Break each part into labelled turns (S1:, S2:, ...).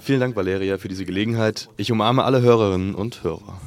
S1: Vielen Dank, Valeria, für diese Gelegenheit. Ich umarme alle Hörerinnen und Hörer.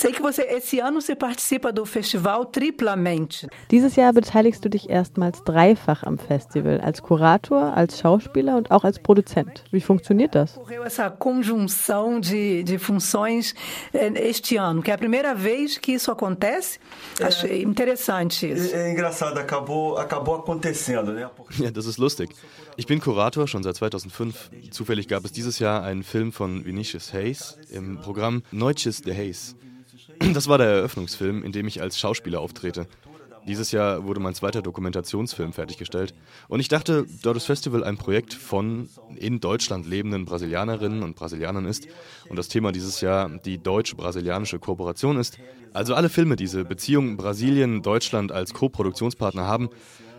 S2: Sei que você esse ano você participa do festival triplamente.
S3: Dieses Jahr beteiligst du dich erstmals dreifach am Festival, als Kurator, als Schauspieler und auch als Produzent. Wie funktioniert das?
S2: Essa conjunção de, de funções eh, este ano, que é a primeira vez que isso acontece. Achei interessante isso.
S4: É, engraçado, acabou, acabou acontecendo, né? Porque
S1: Ja, das ist lustig. Ich bin Kurator schon seit 2005. Zufällig gab es dieses Jahr einen Film von Vinicius Hayes im Programm Neuches de Hayes. Das war der Eröffnungsfilm, in dem ich als Schauspieler auftrete. Dieses Jahr wurde mein zweiter Dokumentationsfilm fertiggestellt. Und ich dachte, da das Festival ein Projekt von in Deutschland lebenden Brasilianerinnen und Brasilianern ist und das Thema dieses Jahr die deutsch-brasilianische Kooperation ist, also alle Filme diese Beziehung Brasilien-Deutschland als Co-Produktionspartner haben,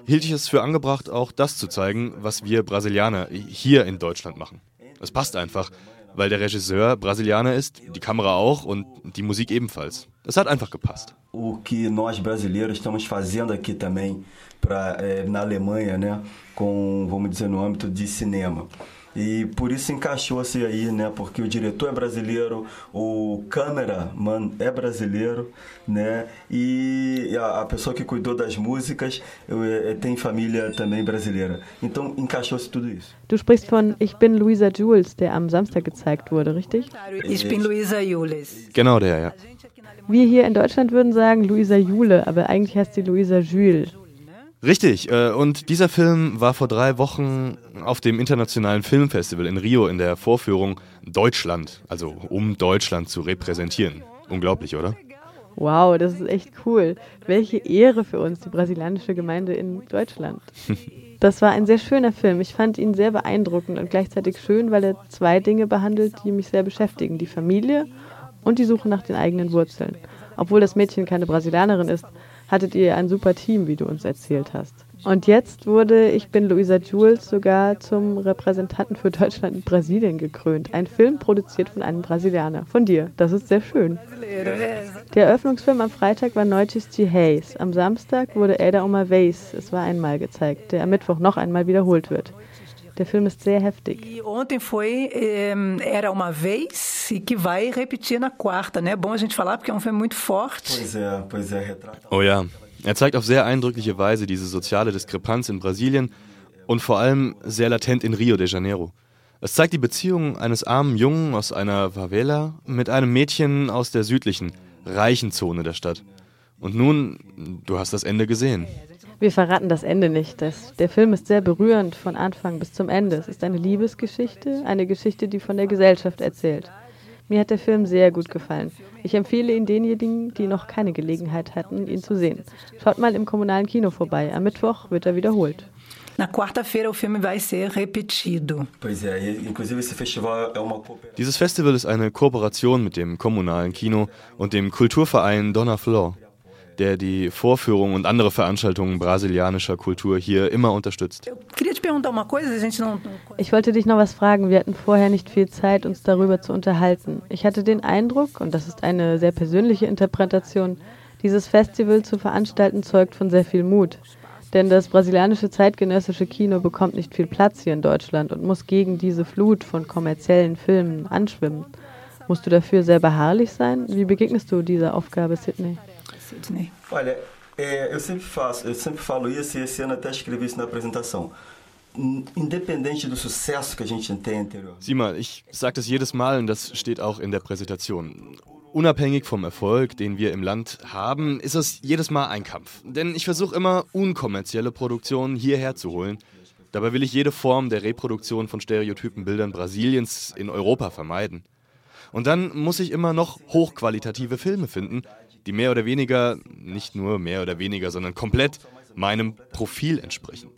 S1: hielt ich es für angebracht, auch das zu zeigen, was wir Brasilianer hier in Deutschland machen. Es passt einfach, weil der Regisseur Brasilianer ist, die Kamera auch und die Musik ebenfalls. Es hat einfach gepasst.
S4: o que nós brasileiros estamos fazendo aqui também pra, é, na Alemanha, né? Com, vamos dizer, no âmbito de cinema. E por isso encaixou-se aí, né? Porque o diretor é brasileiro, o cameraman é brasileiro, né? E a, a pessoa que cuidou das músicas é, é, tem família também brasileira. Então encaixou-se tudo isso.
S3: Du sprichst von Ich bin Luisa Jules, der am Samstag gezeigt wurde, richtig?
S2: Ich bin Luisa Jules.
S1: Genau der, ja.
S3: Wir hier in Deutschland würden sagen Luisa Jule, aber eigentlich heißt sie Luisa Jules.
S1: Richtig, äh, und dieser Film war vor drei Wochen auf dem Internationalen Filmfestival in Rio in der Vorführung Deutschland, also um Deutschland zu repräsentieren. Unglaublich, oder?
S3: Wow, das ist echt cool. Welche Ehre für uns, die brasilianische Gemeinde in Deutschland. Das war ein sehr schöner Film. Ich fand ihn sehr beeindruckend und gleichzeitig schön, weil er zwei Dinge behandelt, die mich sehr beschäftigen. Die Familie und die Suche nach den eigenen Wurzeln. Obwohl das Mädchen keine Brasilianerin ist, hattet ihr ein super Team, wie du uns erzählt hast. Und jetzt wurde Ich bin Luisa Jules sogar zum Repräsentanten für Deutschland in Brasilien gekrönt. Ein Film produziert von einem Brasilianer, von dir. Das ist sehr schön. Der Eröffnungsfilm am Freitag war Noites de Hayes. Am Samstag wurde Ada uma vez, es war einmal gezeigt, der am Mittwoch noch einmal wiederholt wird. Der Film ist sehr heftig.
S2: E ontem foi eh, Era uma vez e que vai repetir na quarta, né? Bom a gente falar porque é um filme muito forte.
S4: Pois é, pois é, retrata.
S1: Oh ja, er zeigt auf sehr eindrückliche Weise diese soziale Diskrepanz in Brasilien und vor allem sehr latent in Rio de Janeiro. Es zeigt die Beziehung eines armen Jungen aus einer Favela mit einem Mädchen aus der südlichen, reichen Zone der Stadt. Und nun, du hast das Ende gesehen.
S3: Wir verraten das Ende nicht. Das, der Film ist sehr berührend von Anfang bis zum Ende. Es ist eine Liebesgeschichte, eine Geschichte, die von der Gesellschaft erzählt. Mir hat der Film sehr gut gefallen. Ich empfehle ihn denjenigen, die noch keine Gelegenheit hatten, ihn zu sehen. Schaut mal im kommunalen Kino vorbei. Am Mittwoch wird er wiederholt.
S2: Na quarta-feira o filme vai ser repetido.
S4: Pois é, e.
S1: Dieses Festival ist eine Kooperation mit dem kommunalen Kino und dem Kulturverein Dona Flor, der die Vorführung und andere Veranstaltungen brasilianischer Kultur hier immer unterstützt.
S3: Ich wollte dich noch was fragen. Wir hatten vorher nicht viel Zeit, uns darüber zu unterhalten. Ich hatte den Eindruck, und das ist eine sehr persönliche Interpretation, dieses Festival zu veranstalten zeugt von sehr viel Mut. Denn das brasilianische zeitgenössische Kino bekommt nicht viel Platz hier in Deutschland und muss gegen diese Flut von kommerziellen Filmen anschwimmen. Musst du dafür sehr beharrlich sein? Wie begegnest du dieser Aufgabe, Sydney?
S2: Sidney.
S4: Olha, é, eu sempre faço, eu sempre falo isso e esse ano até escrevi isso na apresentação. N- Independente do sucesso que a gente tem anterior.
S1: Sieh mal, ich sage das jedes Mal und das steht auch in der Präsentation. Unabhängig vom Erfolg, den wir im Land haben, ist es jedes Mal ein Kampf. Denn ich versuche immer, unkommerzielle Produktionen hierher zu holen. Dabei will ich jede Form der Reproduktion von stereotypen Bildern Brasiliens in Europa vermeiden. Und dann muss ich immer noch hochqualitative Filme finden, die mehr oder weniger, nicht nur mehr oder weniger, sondern komplett meinem Profil entsprechen.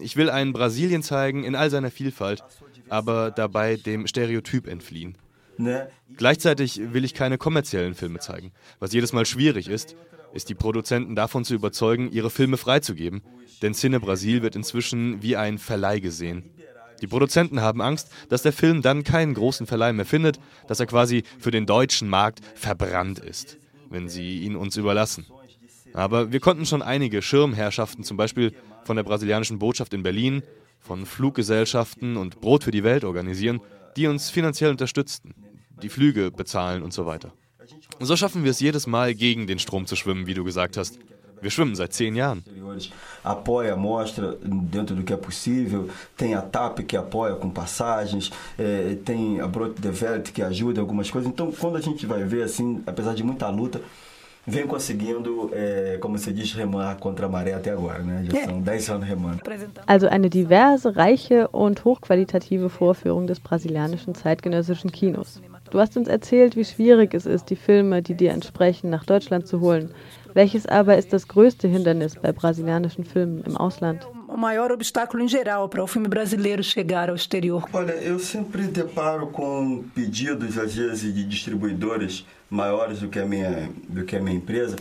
S1: Ich will ein Brasilien zeigen in all seiner Vielfalt, aber dabei dem Stereotyp entfliehen.
S4: Né?
S1: Gleichzeitig will ich keine kommerziellen Filme zeigen. Was jedes Mal schwierig ist, ist die Produzenten davon zu überzeugen, ihre Filme freizugeben. Denn Cine Brasil wird inzwischen wie ein Verleih gesehen. Die Produzenten haben Angst, dass der Film dann keinen großen Verleih mehr findet, dass er quasi für den deutschen Markt verbrannt ist, wenn sie ihn uns überlassen. Aber wir konnten schon einige Schirmherrschaften, zum Beispiel von der brasilianischen Botschaft in Berlin, von Fluggesellschaften und Brot für die Welt organisieren, die uns finanziell unterstützten, die Flüge bezahlen und so weiter. So schaffen wir es jedes Mal, gegen den Strom zu schwimmen, wie du gesagt hast. Wir schwimmen seit zehn Jahren.
S4: Apoia mostra dentro do que é possível. Tem a TAP que apoia com passagens. É, tem a Brot de Welt que ajuda algumas coisas. Então, quando a gente vai ver, assim, apesar de muita luta, vem conseguindo, é, como se diz, remar contra a maré até agora. Né? Já são 10 anos remando.
S3: Also eine diverse, reiche und hochqualitative Vorführung des brasilianischen zeitgenössischen Kinos. Du hast uns erzählt, wie schwierig es ist, die Filme, die dir entsprechen, nach Deutschland zu holen. Welches aber ist das größte Hindernis bei brasilianischen Filmen im Ausland?
S2: O maior obstáculo em geral para o filme brasileiro chegar ao exterior.
S4: Olha, eu sempre deparo com pedidos, às vezes, de distribuidoras maiores do que a minha, do que a minha empresa,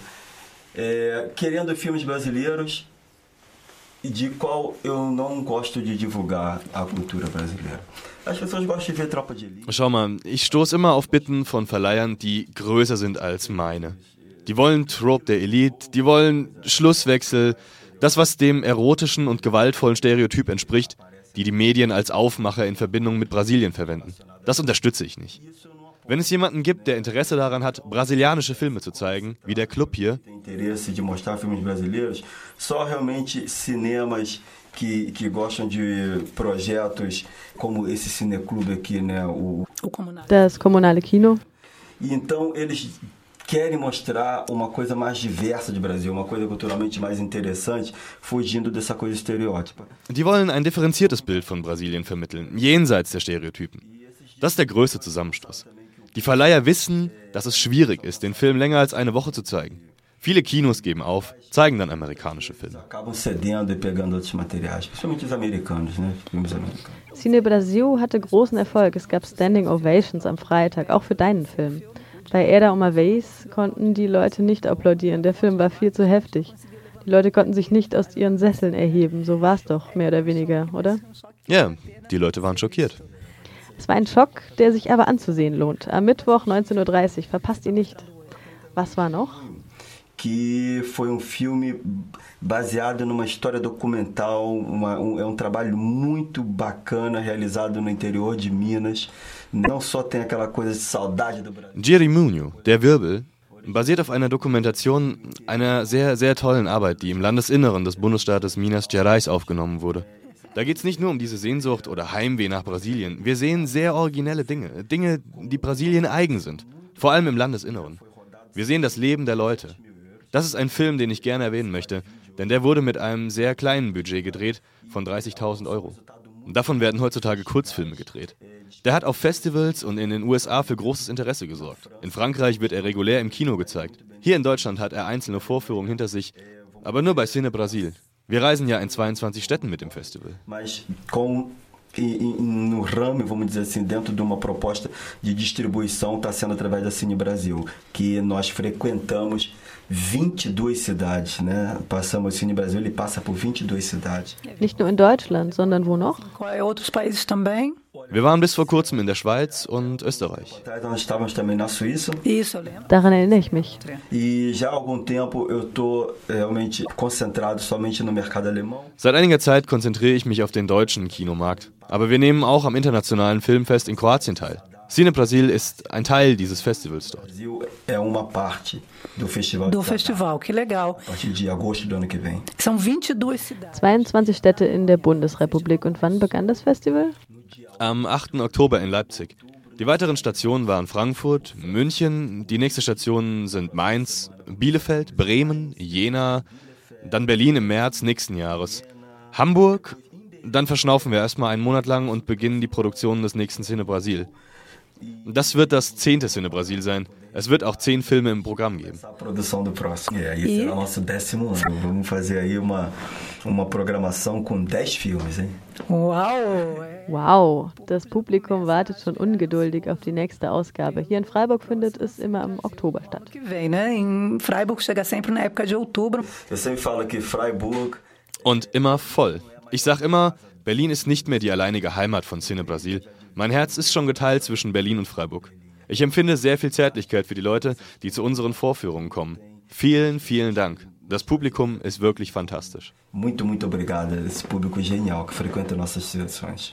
S4: é, querendo filmes brasileiros e de qual eu não gosto de divulgar a cultura brasileira. As pessoas gostam de ver Tropa de Elite.
S1: Schau mal, ich stoße immer auf Bitten von Verleihern, die größer sind als meine. Die wollen Trope der Elite, die wollen Schlusswechsel, das, was dem erotischen und gewaltvollen Stereotyp entspricht, die die Medien als Aufmacher in Verbindung mit Brasilien verwenden. Das unterstütze ich nicht. Wenn es jemanden gibt, der Interesse daran hat, brasilianische Filme zu zeigen, wie der Club hier,
S4: Tem interesse de mostrar filmes brasileiros, só realmente cinemas que, que gostam de projetos como esse cineclube aqui, né? O,
S2: O comunal.
S3: Das kommunale Kino.
S4: E então eles querem mostrar uma coisa mais diversa de Brasil, uma coisa culturalmente mais interessante, fugindo dessa coisa estereótipa.
S1: die wollen ein differenziertes Bild von Brasilien vermitteln, jenseits der Stereotypen. Das ist der größte Zusammenstoß. Die Verleiher wissen, dass es schwierig ist, den Film länger als eine Woche zu zeigen. Viele Kinos geben auf, zeigen dann amerikanische Filme.
S4: E.
S3: Cine Brasil hatte großen Erfolg. Es gab Standing Ovations am Freitag, auch für deinen Film. Bei Era uma Vez konnten die Leute nicht applaudieren. Der Film war viel zu heftig. Die Leute konnten sich nicht aus ihren Sesseln erheben. So war es doch, mehr oder weniger, oder?
S1: Ja, die Leute waren schockiert.
S3: Es war ein Schock, der sich aber anzusehen lohnt. Am Mittwoch 19.30 Uhr. Verpasst ihn nicht. Was war noch?
S4: Que foi um filme baseado numa história documental, uma- um- é um trabalho muito bacana realizado no interior de Minas. Não só tem aquela coisa de saudade do Brasil.
S1: Gerimunio, der Wirbel, basiert auf einer Dokumentation einer sehr, sehr tollen Arbeit, die im Landesinneren des Bundesstaates Minas Gerais aufgenommen wurde. Da geht es nicht nur um diese Sehnsucht oder Heimweh nach Brasilien. Wir sehen sehr originelle Dinge, Dinge, die Brasilien eigen sind, vor allem im Landesinneren. Wir sehen das Leben der Leute. Das ist ein Film, den ich gerne erwähnen möchte, denn der wurde mit einem sehr kleinen Budget gedreht, von 30.000 Euro. Und davon werden heutzutage Kurzfilme gedreht. Der hat auf Festivals und in den USA für großes Interesse gesorgt. In Frankreich wird er regulär im Kino gezeigt. Hier in Deutschland hat er einzelne Vorführungen hinter sich, aber nur bei Cine Brasil. Wir reisen ja in 22 Städten mit dem Festival.
S4: no ramo, vamos dizer assim, dentro de uma proposta de distribuição, está sendo através da Cine Brasil, que nós frequentamos 22 cidades, né? Passamos o Cine Brasil, ele passa por 22 cidades.
S3: Nicht nur in Deutschland, sondern wo noch?
S2: Em outros países também.
S1: Wir waren bis vor kurzem in der Schweiz und Österreich.
S3: Daran erinnere ich mich.
S4: e já há algum tempo eu estou realmente concentrado somente no mercado alemão.
S1: Seit einiger Zeit konzentriere ich mich auf den deutschen Kinomarkt. Aber wir nehmen auch am internationalen Filmfest in Kroatien teil. Cine Brasil ist ein Teil dieses Festivals dort.
S4: Do festival.
S2: Que legal.
S4: A partir de agosto do ano que vem.
S2: São 22 cidades.
S3: 22 Städte in der Bundesrepublik. Und wann begann das Festival?
S1: Am 8. Oktober in Leipzig. Die weiteren Stationen waren Frankfurt, München, die nächsten Stationen sind Mainz, Bielefeld, Bremen, Jena, dann Berlin im März nächsten Jahres. Hamburg, dann verschnaufen wir erstmal einen Monat lang und beginnen die Produktion des nächsten Cine Brasil. Das wird das zehnte Cine Brasil sein. Es wird auch zehn Filme im Programm geben.
S4: É, esse
S2: E-
S4: será o nosso décimo ano. Vamos fazer aí uma, uma programação com 10 filmes, hein?
S2: Uau! é.
S3: Wow, das Publikum wartet schon ungeduldig auf die nächste Ausgabe. Hier in Freiburg findet es immer im Oktober statt.
S2: Que vem, né? Em Freiburg chega sempre na época de outubro.
S4: Eu sempre falo que Freiburg
S1: Und immer voll. Ich sag immer, Berlin ist nicht mehr die alleinige Heimat von Cine Brasil. Mein Herz ist schon geteilt zwischen Berlin und Freiburg. Ich empfinde sehr viel Zärtlichkeit für die Leute, die zu unseren Vorführungen kommen. Vielen, vielen Dank. Das Publikum ist wirklich fantastisch.
S4: Muito, muito obrigado esse público genial que frequenta nossas sessões.